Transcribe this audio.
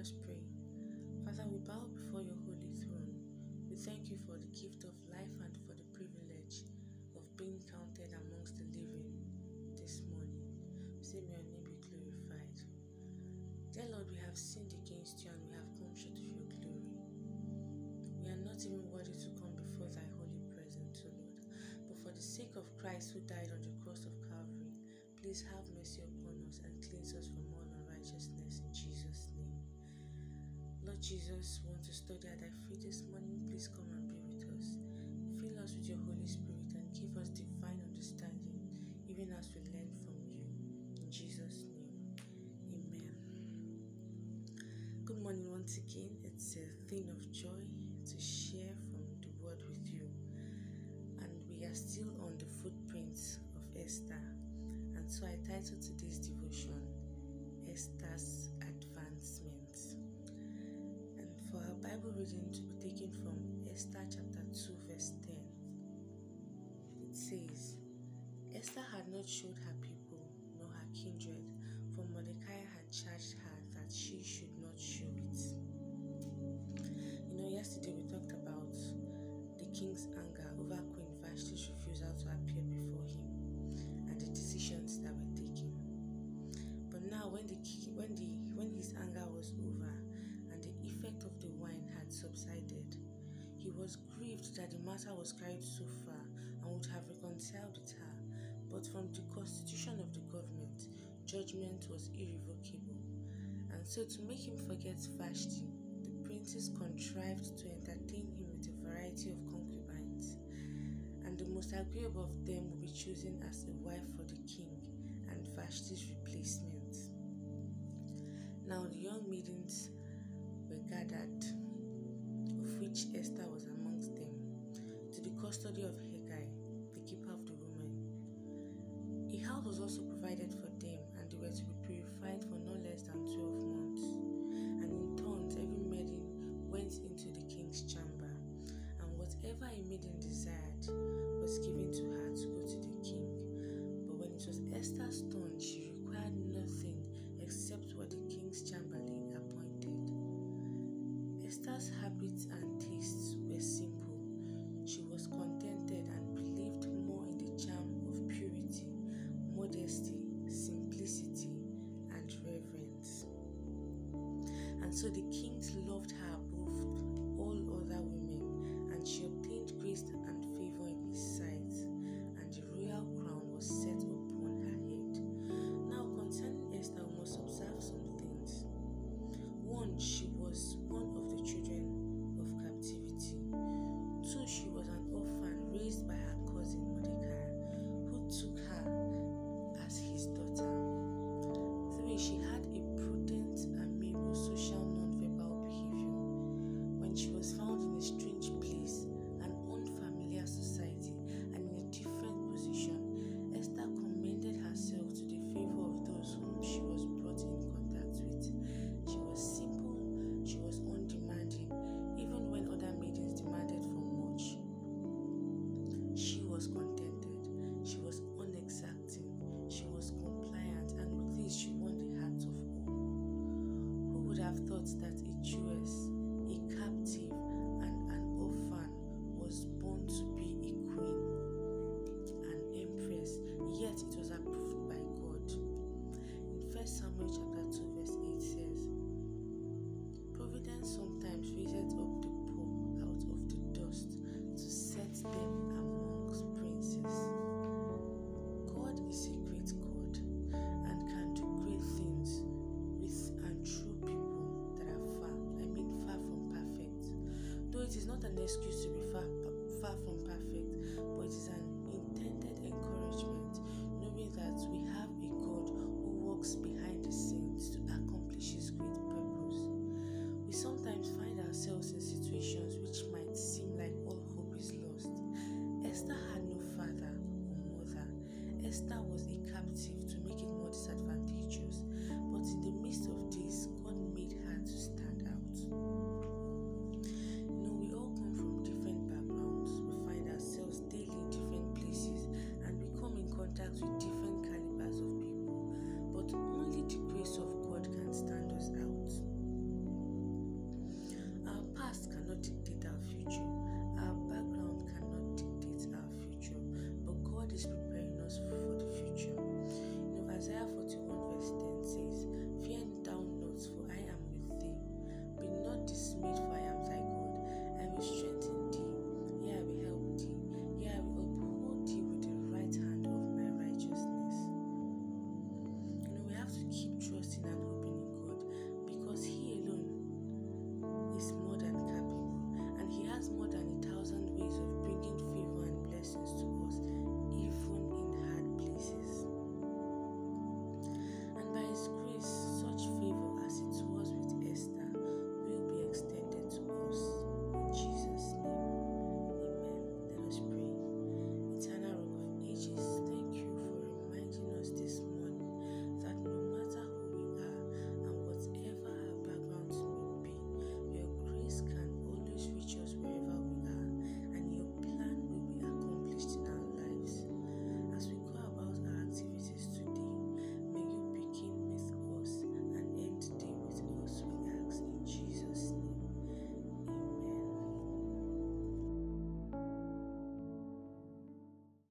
us pray. Father, we bow before your holy throne. We thank you for the gift of life and for the privilege of being counted amongst the living this morning. We say, May your name be glorified. Dear Lord, we have sinned against you and we have come short of your glory. We are not even worthy to come before thy holy presence, O Lord. But for the sake of Christ who died on the cross of Calvary, please have mercy upon us and cleanse us from all unrighteousness. Lord Jesus, want to study at thy feet this morning. Please come and be with us. Fill us with your Holy Spirit and give us divine understanding, even as we learn from you. In Jesus' name, amen. Good morning once again. It's a thing of joy to share from the word with you. And we are still on the footprints of Esther. And so I titled today's devotion Bible reading to be taken from Esther chapter 2, verse 10, it says, Esther had not showed her people nor her kindred, for Mordecai had charged her that she should he was grieved that the matter was carried so far and would have reconciled with her. But from the constitution of the government, judgment was irrevocable. And so, to make him forget Vashti, the princes contrived to entertain him with a variety of concubines, and the most agreeable of them will be chosen as a wife for the king and Vashti's replacement. Now, the young maidens were gathered, which Esther was amongst them, to the custody of Hegai, the keeper of the woman. A house was also provided for them, and they were to be purified for no less than twelve months. And in turns, every maiden went into the king's chamber, and whatever a maiden so the kings loved her above all other women, and she obtained grace and favor in his sight, it is not an excuse to be far,